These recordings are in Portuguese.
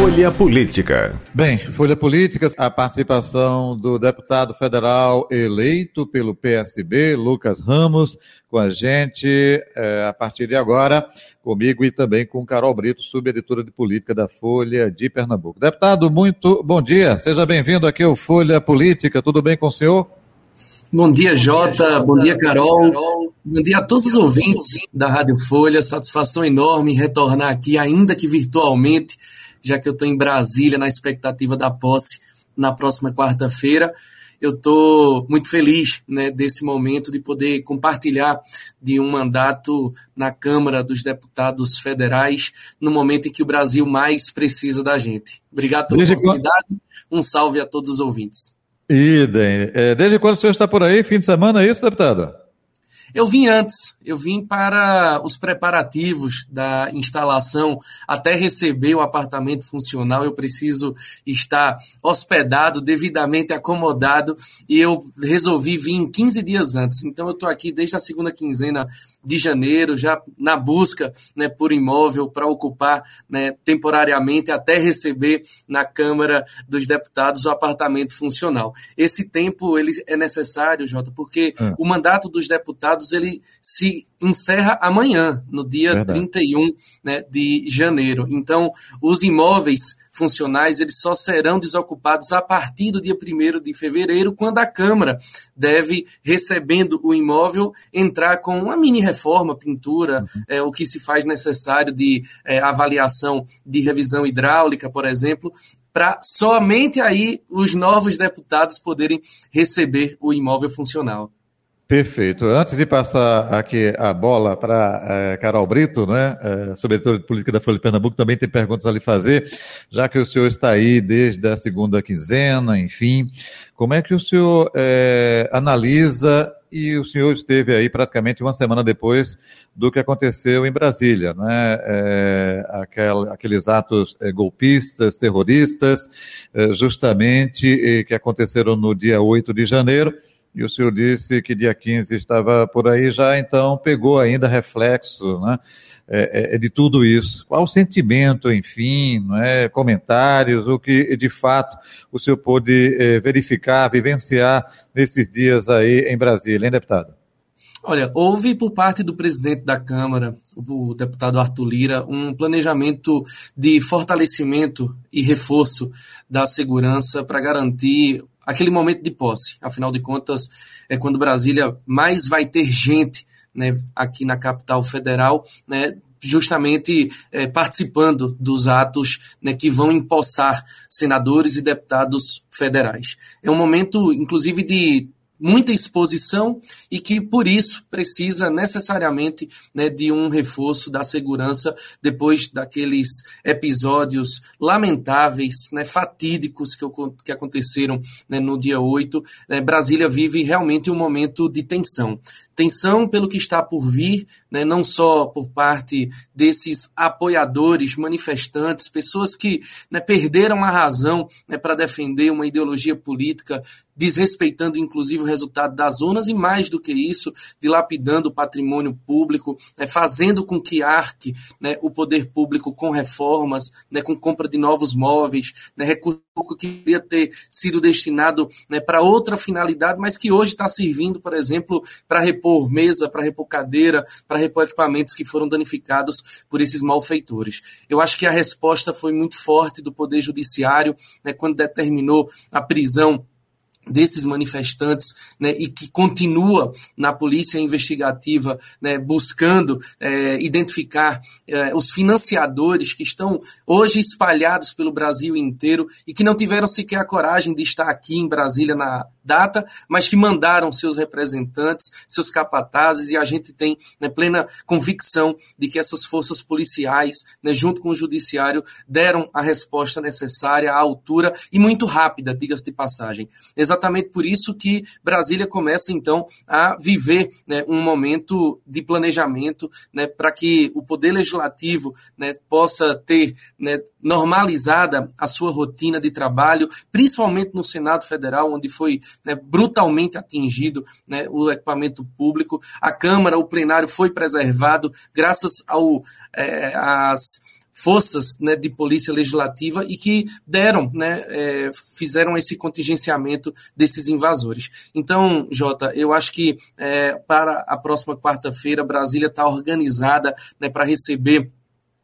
Folha Política. Bem, Folha Política, a participação do deputado federal eleito pelo PSB, Lucas Ramos, com a gente é, a partir de agora, comigo e também com Carol Brito, subeditora de política da Folha de Pernambuco. Deputado, muito bom dia, seja bem-vindo aqui ao Folha Política, tudo bem com o senhor? Bom dia, Jota. Bom dia, Carol. Bom dia a todos os ouvintes da Rádio Folha. Satisfação enorme retornar aqui, ainda que virtualmente, já que eu estou em Brasília na expectativa da posse na próxima quarta-feira. Eu estou muito feliz né, desse momento de poder compartilhar de um mandato na Câmara dos Deputados Federais, no momento em que o Brasil mais precisa da gente. Obrigado pela Desde oportunidade. Quando... Um salve a todos os ouvintes. Idem. É, desde quando o senhor está por aí? Fim de semana, é isso, deputado? Eu vim antes, eu vim para os preparativos da instalação, até receber o apartamento funcional, eu preciso estar hospedado, devidamente acomodado, e eu resolvi vir 15 dias antes. Então eu estou aqui desde a segunda quinzena de janeiro, já na busca né, por imóvel para ocupar né, temporariamente, até receber na Câmara dos Deputados o apartamento funcional. Esse tempo ele é necessário, Jota, porque é. o mandato dos deputados ele se encerra amanhã, no dia Verdade. 31 né, de janeiro. Então, os imóveis funcionais eles só serão desocupados a partir do dia 1 de fevereiro, quando a Câmara deve, recebendo o imóvel, entrar com uma mini reforma, pintura, uhum. é, o que se faz necessário de é, avaliação de revisão hidráulica, por exemplo, para somente aí os novos deputados poderem receber o imóvel funcional. Perfeito. Antes de passar aqui a bola para é, Carol Brito, né, é, subeditora de política da Folha de Pernambuco, também tem perguntas a lhe fazer, já que o senhor está aí desde a segunda quinzena, enfim, como é que o senhor é, analisa e o senhor esteve aí praticamente uma semana depois do que aconteceu em Brasília, né? É, aquel, aqueles atos é, golpistas, terroristas, é, justamente que aconteceram no dia 8 de janeiro e o senhor disse que dia 15 estava por aí já, então pegou ainda reflexo né, é, é, de tudo isso. Qual o sentimento, enfim, é, comentários, o que de fato o senhor pôde é, verificar, vivenciar nesses dias aí em Brasília, hein, deputado? Olha, houve por parte do presidente da Câmara, o deputado Arthur Lira, um planejamento de fortalecimento e reforço da segurança para garantir aquele momento de posse. Afinal de contas, é quando Brasília mais vai ter gente né, aqui na capital federal, né, justamente é, participando dos atos né, que vão empossar senadores e deputados federais. É um momento, inclusive, de muita exposição e que, por isso, precisa necessariamente né, de um reforço da segurança depois daqueles episódios lamentáveis, né, fatídicos que, que aconteceram né, no dia 8. Né, Brasília vive realmente um momento de tensão. Tensão pelo que está por vir, né, não só por parte desses apoiadores, manifestantes, pessoas que né, perderam a razão né, para defender uma ideologia política desrespeitando inclusive o resultado das urnas e mais do que isso, dilapidando o patrimônio público, né, fazendo com que arque né, o poder público com reformas, né, com compra de novos móveis, recurso que queria ter sido destinado para outra finalidade, mas que hoje está servindo, por exemplo, para repor mesa, para repor cadeira, para repor equipamentos que foram danificados por esses malfeitores. Eu acho que a resposta foi muito forte do Poder Judiciário né, quando determinou a prisão desses manifestantes né, e que continua na polícia investigativa né, buscando é, identificar é, os financiadores que estão hoje espalhados pelo Brasil inteiro e que não tiveram sequer a coragem de estar aqui em Brasília na data, mas que mandaram seus representantes, seus capatazes, e a gente tem né, plena convicção de que essas forças policiais, né, junto com o judiciário, deram a resposta necessária, à altura e muito rápida, diga-se de passagem. Exatamente por isso que Brasília começa, então, a viver né, um momento de planejamento né, para que o Poder Legislativo né, possa ter né, normalizada a sua rotina de trabalho, principalmente no Senado Federal, onde foi né, brutalmente atingido né, o equipamento público. A Câmara, o plenário foi preservado graças ao é, as forças né, de polícia legislativa e que deram, né, é, fizeram esse contingenciamento desses invasores. Então, Jota, eu acho que é, para a próxima quarta-feira, Brasília está organizada né, para receber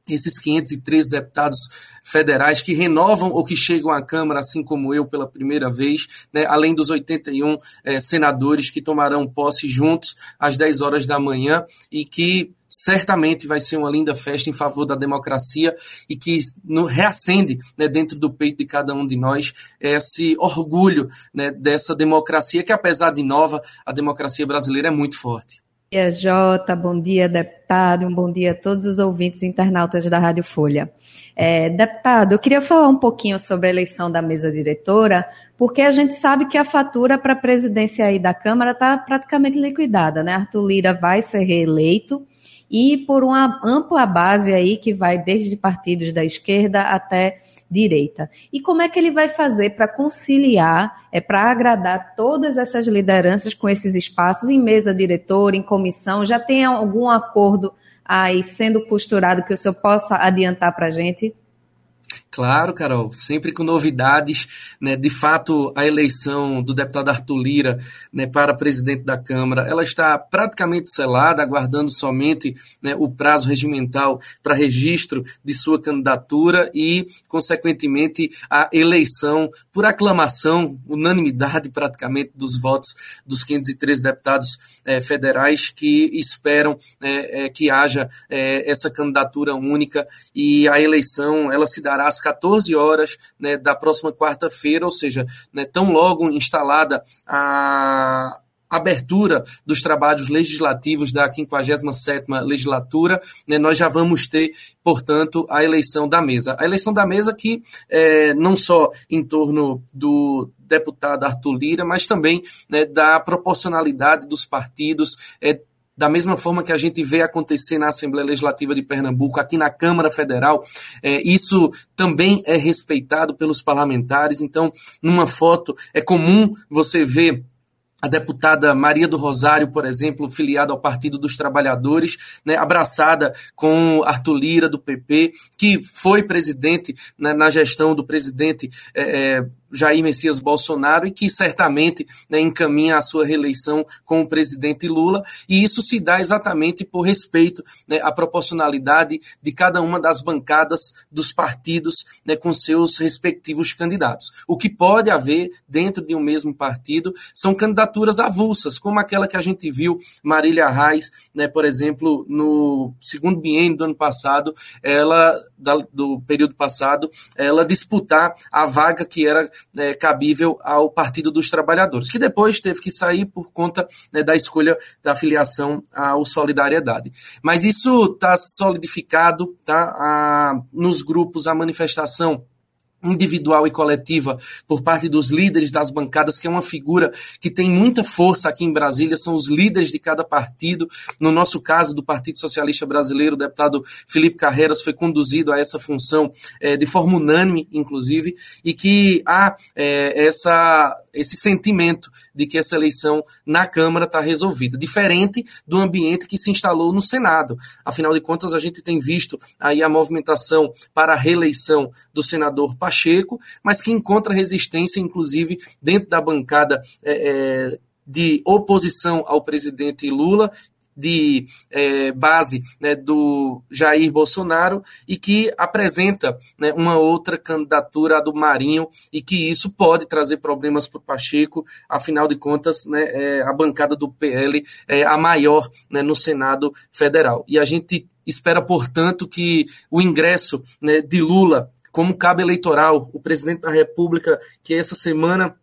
esses 503 deputados federais que renovam ou que chegam à Câmara, assim como eu, pela primeira vez, né, além dos 81 é, senadores que tomarão posse juntos às 10 horas da manhã e que certamente vai ser uma linda festa em favor da democracia e que no, reacende né, dentro do peito de cada um de nós esse orgulho né, dessa democracia que, apesar de nova, a democracia brasileira é muito forte dia, Jota. Bom dia, deputado. Um bom dia a todos os ouvintes internautas da Rádio Folha. É, deputado, eu queria falar um pouquinho sobre a eleição da mesa diretora, porque a gente sabe que a fatura para a presidência aí da Câmara está praticamente liquidada, né? Arthur Lira vai ser reeleito e por uma ampla base aí que vai desde partidos da esquerda até direita. E como é que ele vai fazer para conciliar, é para agradar todas essas lideranças com esses espaços em mesa diretora, em comissão? Já tem algum acordo aí sendo costurado que o senhor possa adiantar para a gente? Claro, Carol, sempre com novidades. Né? De fato, a eleição do deputado Arthur Lira né, para presidente da Câmara, ela está praticamente selada, aguardando somente né, o prazo regimental para registro de sua candidatura e, consequentemente, a eleição por aclamação, unanimidade praticamente dos votos dos 513 deputados eh, federais que esperam eh, eh, que haja essa candidatura única e a eleição ela se dará às 14 horas né, da próxima quarta-feira, ou seja, né, tão logo instalada a abertura dos trabalhos legislativos da 57ª legislatura, né, nós já vamos ter, portanto, a eleição da mesa. A eleição da mesa que é, não só em torno do deputado Arthur Lira, mas também né, da proporcionalidade dos partidos, é, da mesma forma que a gente vê acontecer na Assembleia Legislativa de Pernambuco, aqui na Câmara Federal, é, isso também é respeitado pelos parlamentares. Então, numa foto, é comum você ver a deputada Maria do Rosário, por exemplo, filiada ao Partido dos Trabalhadores, né, abraçada com Arthur Lira, do PP, que foi presidente né, na gestão do presidente. É, é Jair Messias Bolsonaro e que certamente né, encaminha a sua reeleição com o presidente Lula, e isso se dá exatamente por respeito né, à proporcionalidade de cada uma das bancadas dos partidos né, com seus respectivos candidatos. O que pode haver dentro de um mesmo partido são candidaturas avulsas, como aquela que a gente viu Marília Reis, né, por exemplo, no segundo biênio do ano passado, ela do período passado, ela disputar a vaga que era é, cabível ao Partido dos Trabalhadores, que depois teve que sair por conta né, da escolha da filiação ao Solidariedade. Mas isso está solidificado, tá? A, nos grupos, a manifestação individual e coletiva por parte dos líderes das bancadas, que é uma figura que tem muita força aqui em Brasília, são os líderes de cada partido. No nosso caso, do Partido Socialista Brasileiro, o deputado Felipe Carreiras foi conduzido a essa função é, de forma unânime, inclusive, e que há é, essa, esse sentimento de que essa eleição na Câmara está resolvida, diferente do ambiente que se instalou no Senado. Afinal de contas, a gente tem visto aí a movimentação para a reeleição do senador Pacheco, Pacheco, mas que encontra resistência, inclusive, dentro da bancada é, é, de oposição ao presidente Lula, de é, base né, do Jair Bolsonaro e que apresenta né, uma outra candidatura, do Marinho, e que isso pode trazer problemas para o Pacheco, afinal de contas, né, é, a bancada do PL é a maior né, no Senado Federal. E a gente espera, portanto, que o ingresso né, de Lula como cabo eleitoral, o presidente da República, que essa semana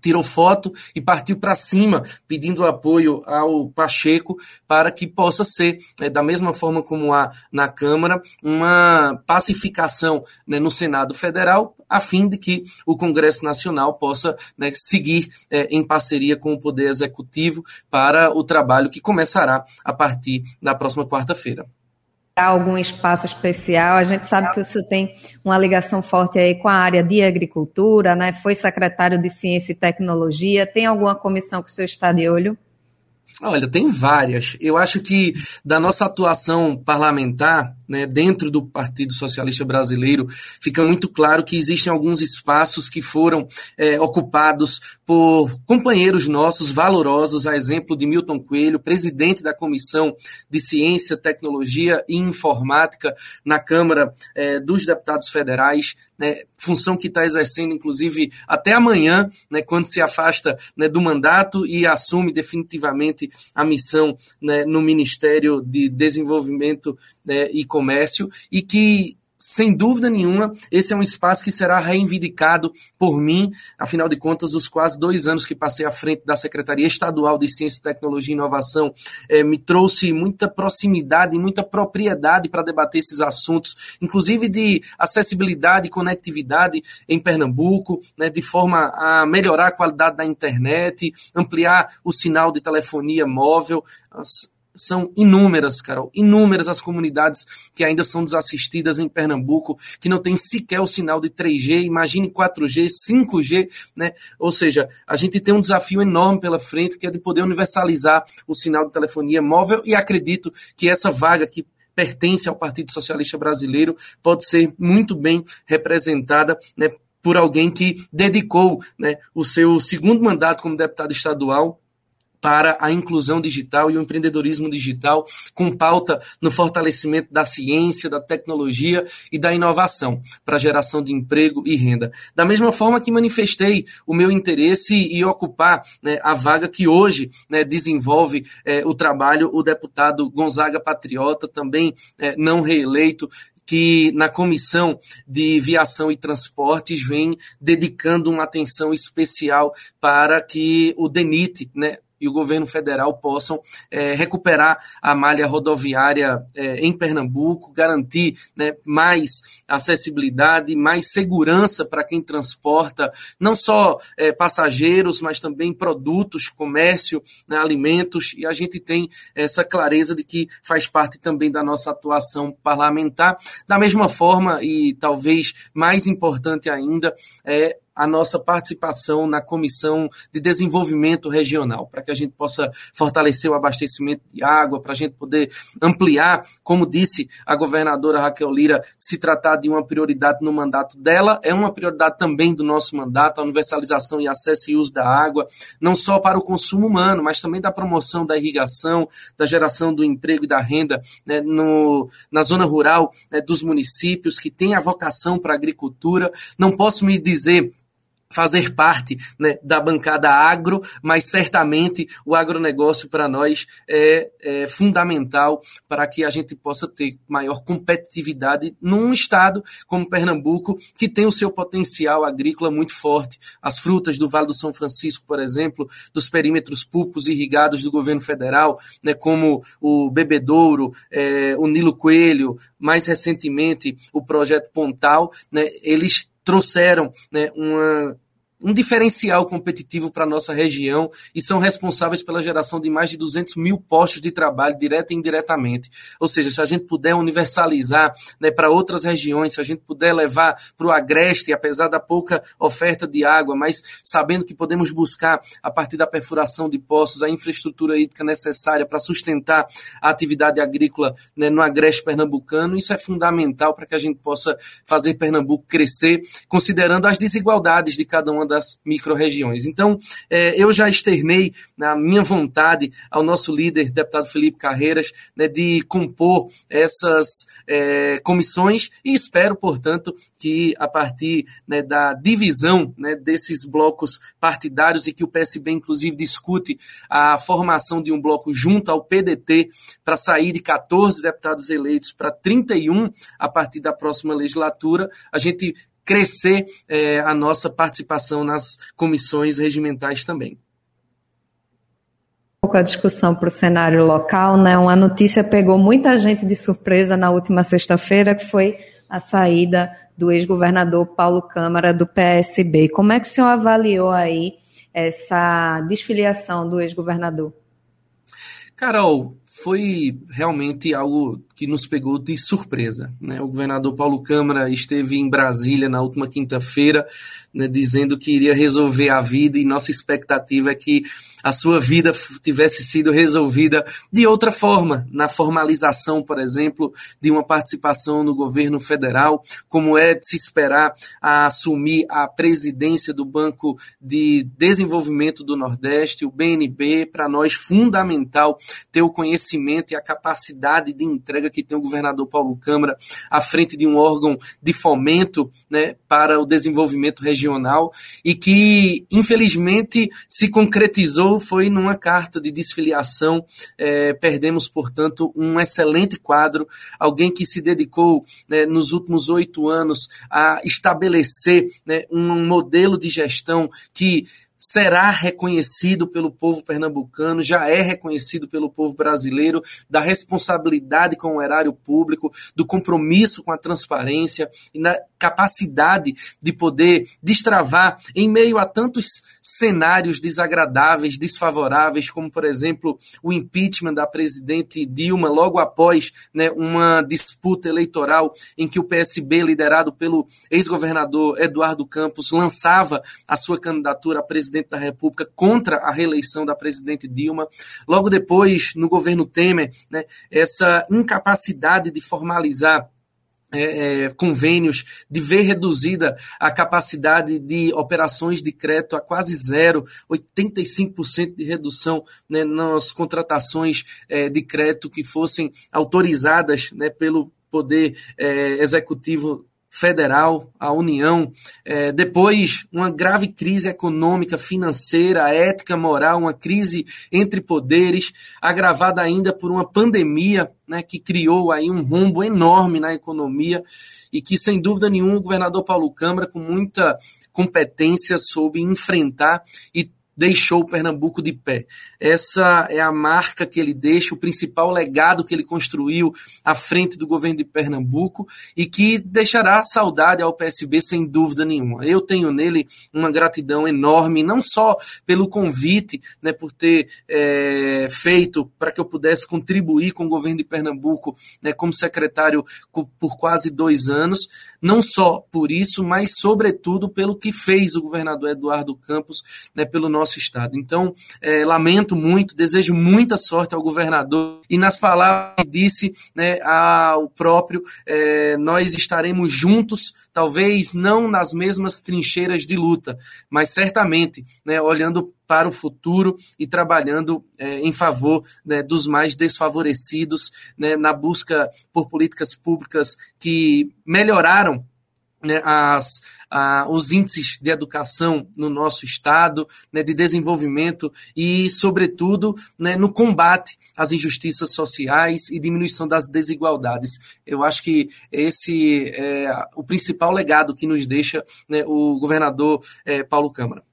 tirou foto e partiu para cima, pedindo apoio ao Pacheco para que possa ser, é, da mesma forma como há na Câmara, uma pacificação né, no Senado Federal, a fim de que o Congresso Nacional possa né, seguir é, em parceria com o Poder Executivo para o trabalho que começará a partir da próxima quarta-feira algum espaço especial. A gente sabe que o senhor tem uma ligação forte aí com a área de agricultura, né? Foi secretário de Ciência e Tecnologia. Tem alguma comissão que o senhor está de olho? Olha, tem várias. Eu acho que da nossa atuação parlamentar, né, dentro do Partido Socialista Brasileiro, fica muito claro que existem alguns espaços que foram é, ocupados por companheiros nossos valorosos, a exemplo de Milton Coelho, presidente da Comissão de Ciência, Tecnologia e Informática na Câmara é, dos Deputados Federais, né, função que está exercendo, inclusive, até amanhã, né, quando se afasta né, do mandato e assume definitivamente a missão né, no Ministério de Desenvolvimento né, e Comércio, e que sem dúvida nenhuma, esse é um espaço que será reivindicado por mim, afinal de contas, os quase dois anos que passei à frente da Secretaria Estadual de Ciência, Tecnologia e Inovação eh, me trouxe muita proximidade e muita propriedade para debater esses assuntos, inclusive de acessibilidade e conectividade em Pernambuco, né, de forma a melhorar a qualidade da internet, ampliar o sinal de telefonia móvel. As, são inúmeras, Carol, inúmeras as comunidades que ainda são desassistidas em Pernambuco, que não tem sequer o sinal de 3G, imagine 4G, 5G, né? Ou seja, a gente tem um desafio enorme pela frente, que é de poder universalizar o sinal de telefonia móvel, e acredito que essa vaga que pertence ao Partido Socialista Brasileiro pode ser muito bem representada, né? Por alguém que dedicou né, o seu segundo mandato como deputado estadual para a inclusão digital e o empreendedorismo digital, com pauta no fortalecimento da ciência, da tecnologia e da inovação para geração de emprego e renda. Da mesma forma que manifestei o meu interesse em ocupar né, a vaga que hoje né, desenvolve é, o trabalho o deputado Gonzaga Patriota, também é, não reeleito, que na comissão de viação e transportes vem dedicando uma atenção especial para que o DENIT, né, e o governo federal possam é, recuperar a malha rodoviária é, em Pernambuco, garantir né, mais acessibilidade, mais segurança para quem transporta não só é, passageiros, mas também produtos, comércio, né, alimentos, e a gente tem essa clareza de que faz parte também da nossa atuação parlamentar. Da mesma forma, e talvez mais importante ainda, é a nossa participação na Comissão de Desenvolvimento Regional, para que a gente possa fortalecer o abastecimento de água, para a gente poder ampliar, como disse a governadora Raquel Lira, se tratar de uma prioridade no mandato dela, é uma prioridade também do nosso mandato, a universalização e acesso e uso da água, não só para o consumo humano, mas também da promoção da irrigação, da geração do emprego e da renda né, no, na zona rural né, dos municípios, que tem a vocação para a agricultura. Não posso me dizer fazer parte né, da bancada agro, mas certamente o agronegócio para nós é, é, fundamental para que a gente possa ter maior competitividade num estado como Pernambuco, que tem o seu potencial agrícola muito forte. As frutas do Vale do São Francisco, por exemplo, dos perímetros públicos irrigados do governo federal, né, como o Bebedouro, é, o Nilo Coelho, mais recentemente o projeto Pontal, né, eles trouxeram né, uma um diferencial competitivo para a nossa região e são responsáveis pela geração de mais de 200 mil postos de trabalho, direta e indiretamente. Ou seja, se a gente puder universalizar né, para outras regiões, se a gente puder levar para o agreste, apesar da pouca oferta de água, mas sabendo que podemos buscar, a partir da perfuração de poços, a infraestrutura hídrica necessária para sustentar a atividade agrícola né, no agreste pernambucano, isso é fundamental para que a gente possa fazer Pernambuco crescer, considerando as desigualdades de cada uma das micro-regiões. Então, é, eu já externei a minha vontade ao nosso líder, deputado Felipe Carreiras, né, de compor essas é, comissões e espero, portanto, que a partir né, da divisão né, desses blocos partidários e que o PSB, inclusive, discute a formação de um bloco junto ao PDT para sair de 14 deputados eleitos para 31 a partir da próxima legislatura, a gente crescer é, a nossa participação nas comissões regimentais também pouco a discussão para o cenário local, né? Uma notícia pegou muita gente de surpresa na última sexta-feira, que foi a saída do ex-governador Paulo Câmara do PSB. Como é que o senhor avaliou aí essa desfiliação do ex-governador? Carol, foi realmente algo que nos pegou de surpresa. Né? O governador Paulo Câmara esteve em Brasília na última quinta-feira, né, dizendo que iria resolver a vida, e nossa expectativa é que a sua vida tivesse sido resolvida de outra forma, na formalização, por exemplo, de uma participação no governo federal, como é de se esperar a assumir a presidência do Banco de Desenvolvimento do Nordeste, o BNB, para nós fundamental ter o conhecimento e a capacidade de entrega que tem o governador Paulo Câmara à frente de um órgão de fomento né, para o desenvolvimento regional e que, infelizmente, se concretizou foi numa carta de desfiliação. É, perdemos, portanto, um excelente quadro, alguém que se dedicou né, nos últimos oito anos a estabelecer né, um modelo de gestão que será reconhecido pelo povo pernambucano, já é reconhecido pelo povo brasileiro, da responsabilidade com o erário público, do compromisso com a transparência e na capacidade de poder destravar em meio a tantos cenários desagradáveis, desfavoráveis, como por exemplo o impeachment da presidente Dilma logo após né, uma disputa eleitoral em que o PSB, liderado pelo ex-governador Eduardo Campos, lançava a sua candidatura a presidente da República contra a reeleição da presidente Dilma. Logo depois, no governo Temer, né, essa incapacidade de formalizar é, é, convênios, de ver reduzida a capacidade de operações de crédito a quase zero, 85% de redução né, nas contratações é, de crédito que fossem autorizadas né, pelo Poder é, Executivo federal, a União, é, depois uma grave crise econômica, financeira, ética, moral, uma crise entre poderes, agravada ainda por uma pandemia né, que criou aí um rombo enorme na economia e que, sem dúvida nenhuma, o governador Paulo Câmara, com muita competência, soube enfrentar e deixou o Pernambuco de pé. Essa é a marca que ele deixa, o principal legado que ele construiu à frente do governo de Pernambuco e que deixará saudade ao PSB sem dúvida nenhuma. Eu tenho nele uma gratidão enorme, não só pelo convite, né, por ter é, feito para que eu pudesse contribuir com o governo de Pernambuco né, como secretário por quase dois anos, não só por isso, mas sobretudo pelo que fez o governador Eduardo Campos né, pelo nosso estado. Então, é, lamento muito, desejo muita sorte ao governador e nas palavras que disse né, ao próprio, é, nós estaremos juntos, talvez não nas mesmas trincheiras de luta, mas certamente né, olhando para o futuro e trabalhando é, em favor né, dos mais desfavorecidos, né, na busca por políticas públicas que melhoraram né, as, a, os índices de educação no nosso estado, né, de desenvolvimento e, sobretudo, né, no combate às injustiças sociais e diminuição das desigualdades. Eu acho que esse é o principal legado que nos deixa né, o governador é, Paulo Câmara.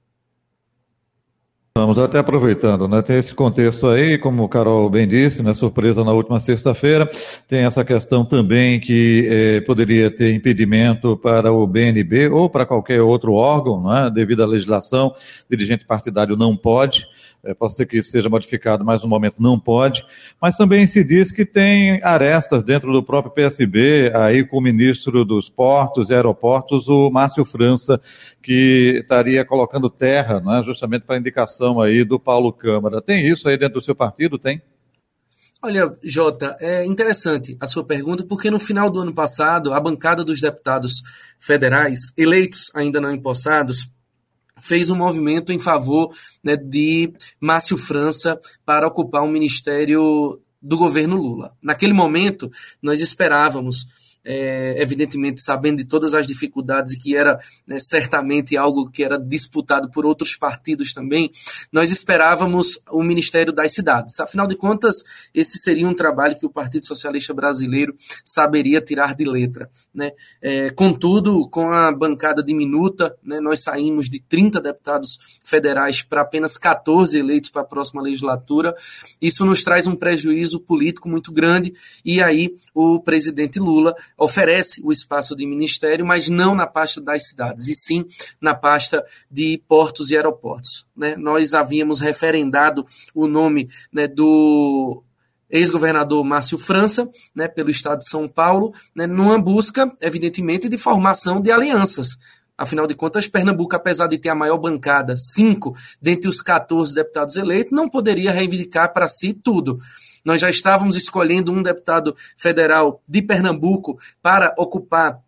Vamos até aproveitando, né? Tem esse contexto aí, como o Carol bem disse, né? Surpresa na última sexta-feira. Tem essa questão também que eh, poderia ter impedimento para o BNB ou para qualquer outro órgão, né? Devido à legislação, dirigente partidário não pode. É, pode ser que isso seja modificado, mas no momento não pode. Mas também se diz que tem arestas dentro do próprio PSB, aí com o ministro dos Portos e Aeroportos, o Márcio França, que estaria colocando terra, né, justamente para indicação aí do Paulo Câmara. Tem isso aí dentro do seu partido? Tem? Olha, Jota, é interessante a sua pergunta, porque no final do ano passado, a bancada dos deputados federais, eleitos ainda não empossados, fez um movimento em favor né, de Márcio França para ocupar o um ministério do governo Lula. Naquele momento, nós esperávamos é, evidentemente sabendo de todas as dificuldades e que era né, certamente algo que era disputado por outros partidos também, nós esperávamos o Ministério das Cidades. Afinal de contas, esse seria um trabalho que o Partido Socialista Brasileiro saberia tirar de letra. Né? É, contudo, com a bancada diminuta, né, nós saímos de 30 deputados federais para apenas 14 eleitos para a próxima legislatura. Isso nos traz um prejuízo político muito grande e aí o presidente Lula oferece o espaço de ministério, mas não na pasta das cidades, e sim na pasta de portos e aeroportos. Né? Nós havíamos referendado o nome né, do ex-governador Márcio França, né, pelo estado de São Paulo, né, numa busca, evidentemente, de formação de alianças. Afinal de contas, Pernambuco, apesar de ter a maior bancada, cinco dentre os 14 deputados eleitos, não poderia reivindicar para si tudo. Nós já estávamos escolhendo um deputado federal de Pernambuco para ocupar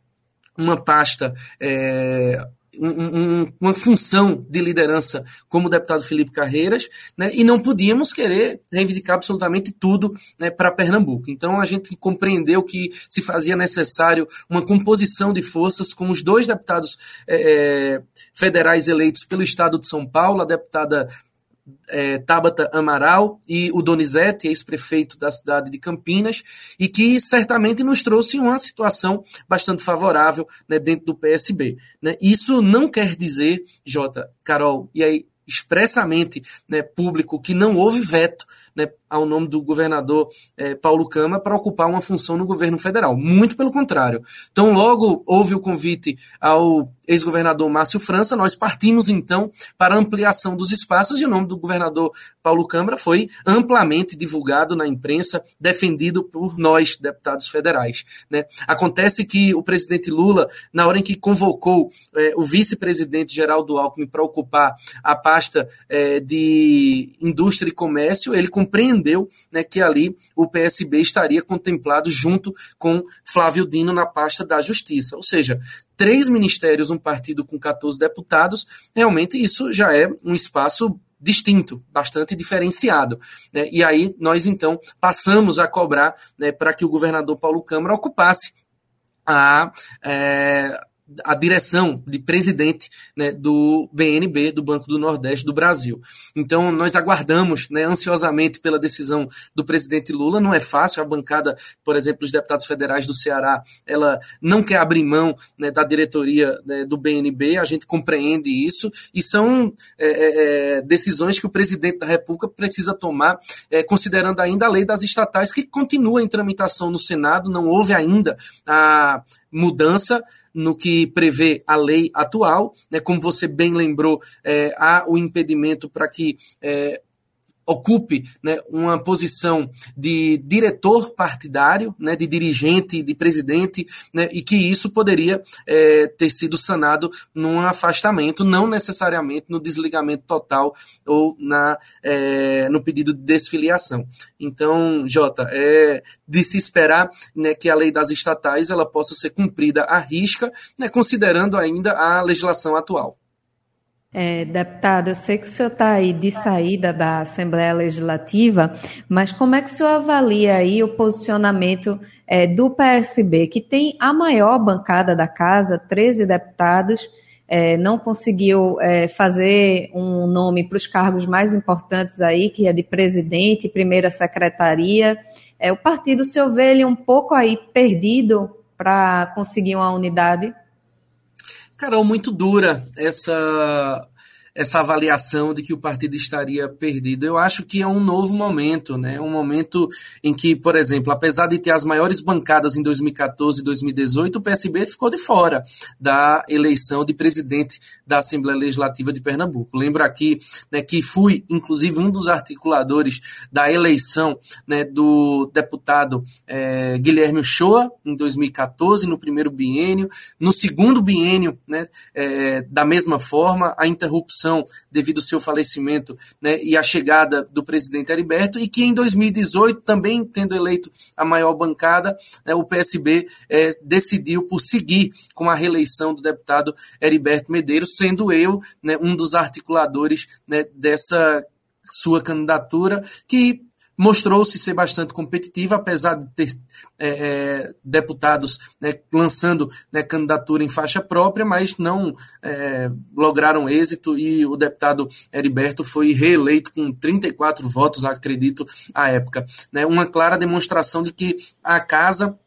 uma pasta é, um, um, uma função de liderança como o deputado Felipe Carreiras, né, e não podíamos querer reivindicar absolutamente tudo né, para Pernambuco. Então a gente compreendeu que se fazia necessário uma composição de forças com os dois deputados é, é federais eleitos pelo estado de São Paulo, a deputada é, Tabata Amaral e o Donizete, ex-prefeito da cidade de Campinas, e que certamente nos trouxe uma situação bastante favorável né, dentro do PSB. Né? Isso não quer dizer, Jota, Carol, e aí expressamente né, público que não houve veto né, ao nome do governador eh, Paulo Câmara para ocupar uma função no governo federal. Muito pelo contrário. Então, logo houve o convite ao ex-governador Márcio França, nós partimos então para a ampliação dos espaços e o nome do governador Paulo Câmara foi amplamente divulgado na imprensa, defendido por nós, deputados federais. Né? Acontece que o presidente Lula, na hora em que convocou eh, o vice-presidente Geraldo Alckmin para ocupar a pasta eh, de indústria e comércio, ele compreendeu né, que ali o PSB estaria contemplado junto com Flávio Dino na pasta da Justiça. Ou seja, três ministérios, um partido com 14 deputados, realmente isso já é um espaço distinto, bastante diferenciado. Né? E aí nós então passamos a cobrar né, para que o governador Paulo Câmara ocupasse a, é, a direção de presidente né, do BNB, do Banco do Nordeste do Brasil. Então, nós aguardamos né, ansiosamente pela decisão do presidente Lula. Não é fácil, a bancada, por exemplo, dos deputados federais do Ceará, ela não quer abrir mão né, da diretoria né, do BNB, a gente compreende isso, e são é, é, é, decisões que o presidente da República precisa tomar, é, considerando ainda a lei das estatais, que continua em tramitação no Senado, não houve ainda a mudança no que prevê a lei atual, né, como você bem lembrou, é, há o impedimento para que é, ocupe né, uma posição de diretor partidário, né, de dirigente, de presidente, né, e que isso poderia é, ter sido sanado num afastamento, não necessariamente no desligamento total ou na, é, no pedido de desfiliação. Então, Jota, é de se esperar né, que a lei das estatais ela possa ser cumprida à risca, né, considerando ainda a legislação atual. É, deputado, eu sei que o senhor está aí de saída da Assembleia Legislativa, mas como é que o senhor avalia aí o posicionamento é, do PSB, que tem a maior bancada da casa, 13 deputados, é, não conseguiu é, fazer um nome para os cargos mais importantes aí, que é de presidente, primeira secretaria. É, o partido, o senhor vê ele um pouco aí perdido para conseguir uma unidade? Carol, muito dura essa essa avaliação de que o partido estaria perdido. Eu acho que é um novo momento, né? Um momento em que, por exemplo, apesar de ter as maiores bancadas em 2014 e 2018, o PSB ficou de fora da eleição de presidente da Assembleia Legislativa de Pernambuco. Lembro aqui né, que fui, inclusive, um dos articuladores da eleição né, do deputado é, Guilherme Uchoa em 2014, no primeiro biênio. No segundo biênio, né, é, da mesma forma, a interrupção devido ao seu falecimento né, e a chegada do presidente Heriberto, e que em 2018, também tendo eleito a maior bancada, né, o PSB é, decidiu por seguir com a reeleição do deputado Heriberto Medeiros, sendo eu né, um dos articuladores né, dessa sua candidatura, que mostrou-se ser bastante competitiva, apesar de ter é, é, deputados né, lançando né, candidatura em faixa própria, mas não é, lograram êxito e o deputado Heriberto foi reeleito com 34 votos, acredito, à época. Né, uma clara demonstração de que a casa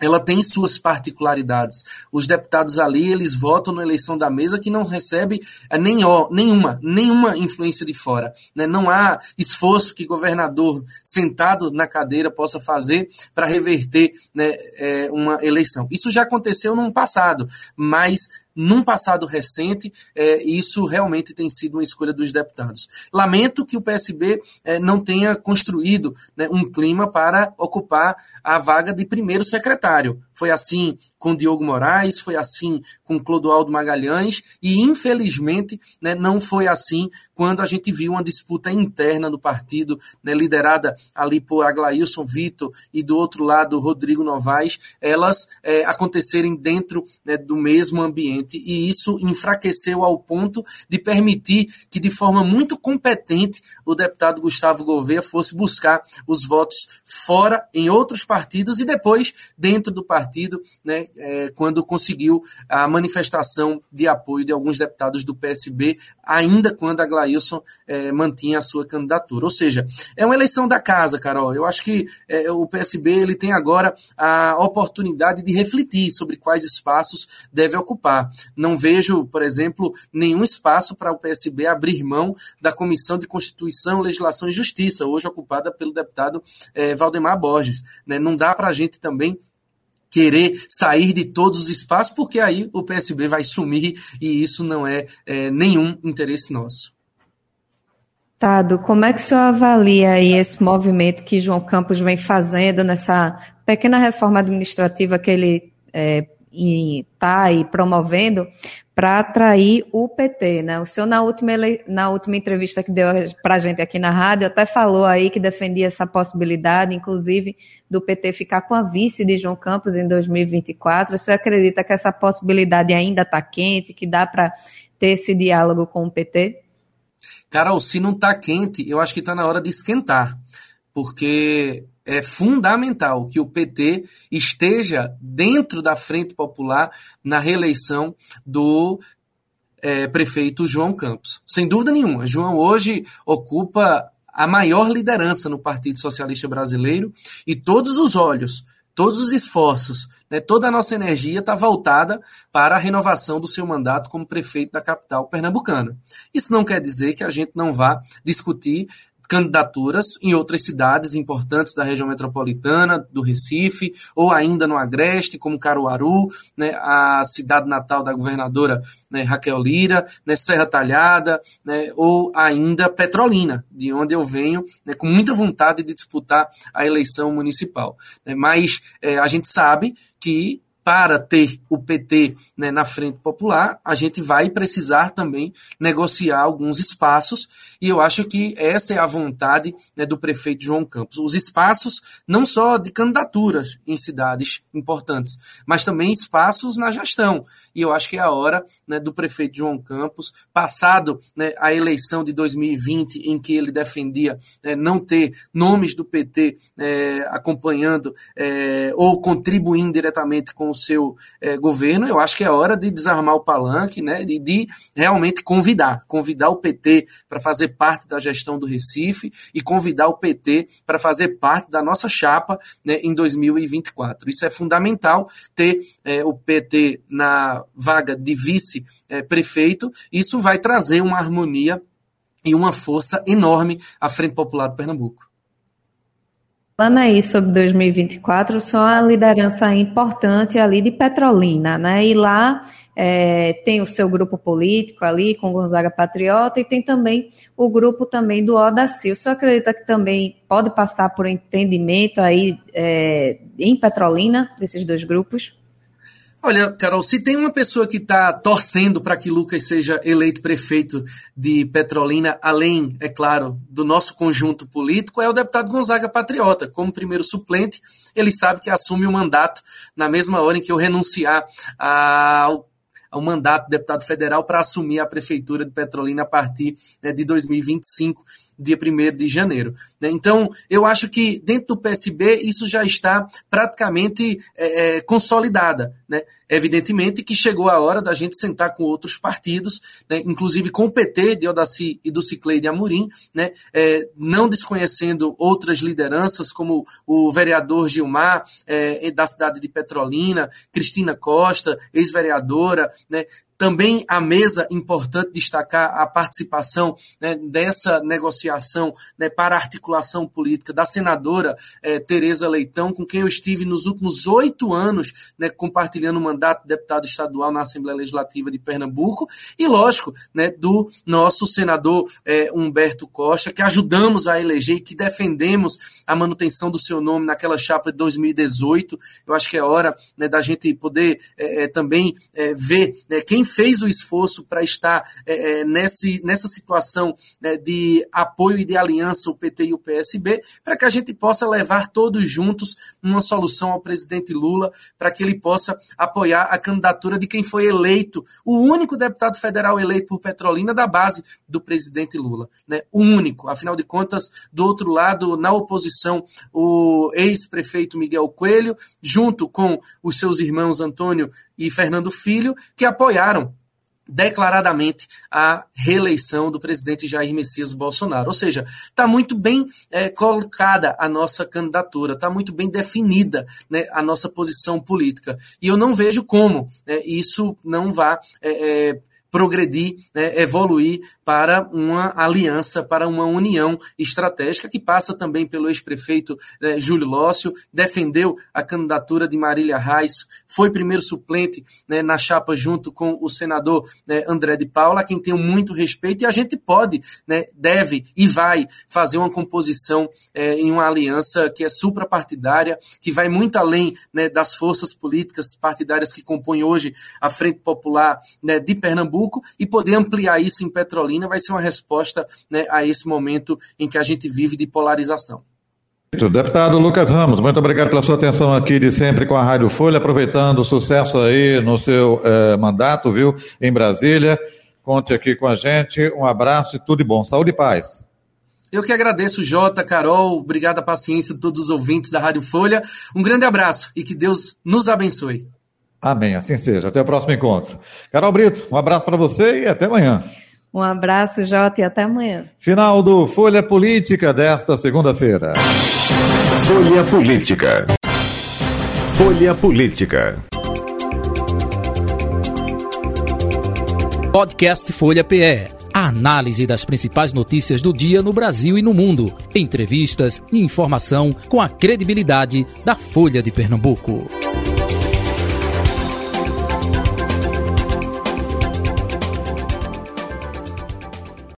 ela tem suas particularidades. Os deputados ali, eles votam na eleição da mesa que não recebe é, nem, ó, nenhuma, nenhuma influência de fora. Né? Não há esforço que governador sentado na cadeira possa fazer para reverter né, é, uma eleição. Isso já aconteceu no passado, mas num passado recente, é, isso realmente tem sido uma escolha dos deputados. Lamento que o PSB é, não tenha construído né, um clima para ocupar a vaga de primeiro secretário. Foi assim com Diogo Moraes, foi assim com Clodoaldo Magalhães, e infelizmente né, não foi assim quando a gente viu uma disputa interna do partido, né, liderada ali por Aglailson Vitor e do outro lado Rodrigo Novaes, elas é, acontecerem dentro né, do mesmo ambiente, e isso enfraqueceu ao ponto de permitir que, de forma muito competente, o deputado Gustavo Gouveia fosse buscar os votos fora em outros partidos e depois dentro do partido né, é, quando conseguiu a manifestação de apoio de alguns deputados do PSB, ainda quando a Glailson é, mantinha a sua candidatura. Ou seja, é uma eleição da casa, Carol. Eu acho que é, o PSB ele tem agora a oportunidade de refletir sobre quais espaços deve ocupar. Não vejo, por exemplo, nenhum espaço para o PSB abrir mão da Comissão de Constituição, Legislação e Justiça, hoje ocupada pelo deputado é, Valdemar Borges. Né? Não dá para a gente também querer sair de todos os espaços, porque aí o PSB vai sumir e isso não é, é nenhum interesse nosso. Tado, como é que o senhor avalia aí esse movimento que João Campos vem fazendo nessa pequena reforma administrativa que ele é, está aí promovendo para atrair o PT, né? O senhor na última, na última entrevista que deu para a gente aqui na rádio até falou aí que defendia essa possibilidade, inclusive do PT ficar com a vice de João Campos em 2024. O senhor acredita que essa possibilidade ainda está quente, que dá para ter esse diálogo com o PT? Carol, se não está quente, eu acho que está na hora de esquentar, porque é fundamental que o PT esteja dentro da Frente Popular na reeleição do é, prefeito João Campos. Sem dúvida nenhuma, João hoje ocupa a maior liderança no Partido Socialista Brasileiro e todos os olhos, todos os esforços, né, toda a nossa energia está voltada para a renovação do seu mandato como prefeito da capital pernambucana. Isso não quer dizer que a gente não vá discutir candidaturas em outras cidades importantes da região metropolitana, do Recife, ou ainda no Agreste, como Caruaru, né, a cidade natal da governadora né, Raquel Lira, né, Serra Talhada, né, ou ainda Petrolina, de onde eu venho, né, com muita vontade de disputar a eleição municipal. Né, mas é, a gente sabe que para ter o PT né, na frente popular, a gente vai precisar também negociar alguns espaços, e eu acho que essa é a vontade né, do prefeito João Campos. Os espaços não só de candidaturas em cidades importantes, mas também espaços na gestão. E eu acho que é a hora né, do prefeito João Campos, passado né, a eleição de 2020, em que ele defendia né, não ter nomes do PT é, acompanhando é, ou contribuindo diretamente com o seu é, governo, eu acho que é hora de desarmar o palanque né, e de realmente convidar, convidar o PT para fazer parte da gestão do Recife e convidar o PT para fazer parte da nossa chapa né, em 2024. Isso é fundamental ter é, o PT na vaga de vice-prefeito, isso vai trazer uma harmonia e uma força enorme à Frente Popular do Pernambuco. Falando aí sobre 2024, só a liderança importante ali de Petrolina, né? E lá é, tem o seu grupo político ali com Gonzaga Patriota e tem também o grupo também do Odaci. O senhor acredita que também pode passar por entendimento aí é, em Petrolina desses dois grupos? Olha, Carol, se tem uma pessoa que está torcendo para que Lucas seja eleito prefeito de Petrolina, além, é claro, do nosso conjunto político, é o deputado Gonzaga Patriota. Como primeiro suplente, ele sabe que assume o mandato na mesma hora em que eu renunciar ao ao mandato de deputado federal para assumir a prefeitura de Petrolina a partir né, de 2025. Dia 1 de janeiro. Né? Então, eu acho que dentro do PSB isso já está praticamente é, é, consolidada. Né? Evidentemente que chegou a hora da gente sentar com outros partidos, né? inclusive com o PT de Odaci e do Ciclei de Amorim, né? É, não desconhecendo outras lideranças, como o vereador Gilmar, é, da cidade de Petrolina, Cristina Costa, ex-vereadora, né? Também a mesa, importante destacar a participação né, dessa negociação né, para articulação política da senadora eh, Tereza Leitão, com quem eu estive nos últimos oito anos né, compartilhando o mandato de deputado estadual na Assembleia Legislativa de Pernambuco, e, lógico, né, do nosso senador eh, Humberto Costa, que ajudamos a eleger e que defendemos a manutenção do seu nome naquela chapa de 2018. Eu acho que é hora né, da gente poder eh, também ver né, quem fez o esforço para estar é, é, nesse, nessa situação né, de apoio e de aliança, o PT e o PSB, para que a gente possa levar todos juntos uma solução ao presidente Lula, para que ele possa apoiar a candidatura de quem foi eleito, o único deputado federal eleito por Petrolina da base do presidente Lula. Né? O único. Afinal de contas, do outro lado, na oposição, o ex-prefeito Miguel Coelho, junto com os seus irmãos Antônio e Fernando Filho, que apoiaram declaradamente a reeleição do presidente Jair Messias Bolsonaro. Ou seja, está muito bem é, colocada a nossa candidatura, está muito bem definida né, a nossa posição política. E eu não vejo como é, isso não vá é, é progredir, né, evoluir para uma aliança, para uma união estratégica que passa também pelo ex-prefeito né, Júlio Lócio, defendeu a candidatura de Marília Reis, foi primeiro suplente né, na chapa junto com o senador né, André de Paula, a quem tenho muito respeito, e a gente pode, né, deve e vai fazer uma composição é, em uma aliança que é suprapartidária, que vai muito além das forças políticas partidárias que compõem hoje a Frente Popular de Pernambuco, Pernambuco e poder ampliar isso em Petrolina vai ser uma resposta né, a esse momento em que a gente vive de polarização. Deputado Lucas Ramos, muito obrigado pela sua atenção aqui de sempre com a Rádio Folha, aproveitando o sucesso aí no seu eh, mandato, viu, em Brasília. Conte aqui com a gente. Um abraço e tudo de bom. Saúde e paz. Eu que agradeço, Jota, Carol, obrigado a paciência de todos os ouvintes da Rádio Folha. Um grande abraço e que Deus nos abençoe. Amém, assim seja. Até o próximo encontro. Carol Brito, um abraço para você e até amanhã. Um abraço, Jota, e até amanhã. Final do Folha Política desta segunda-feira. Folha Política. Folha Política. Podcast Folha PE. A análise das principais notícias do dia no Brasil e no mundo. Entrevistas e informação com a credibilidade da Folha de Pernambuco.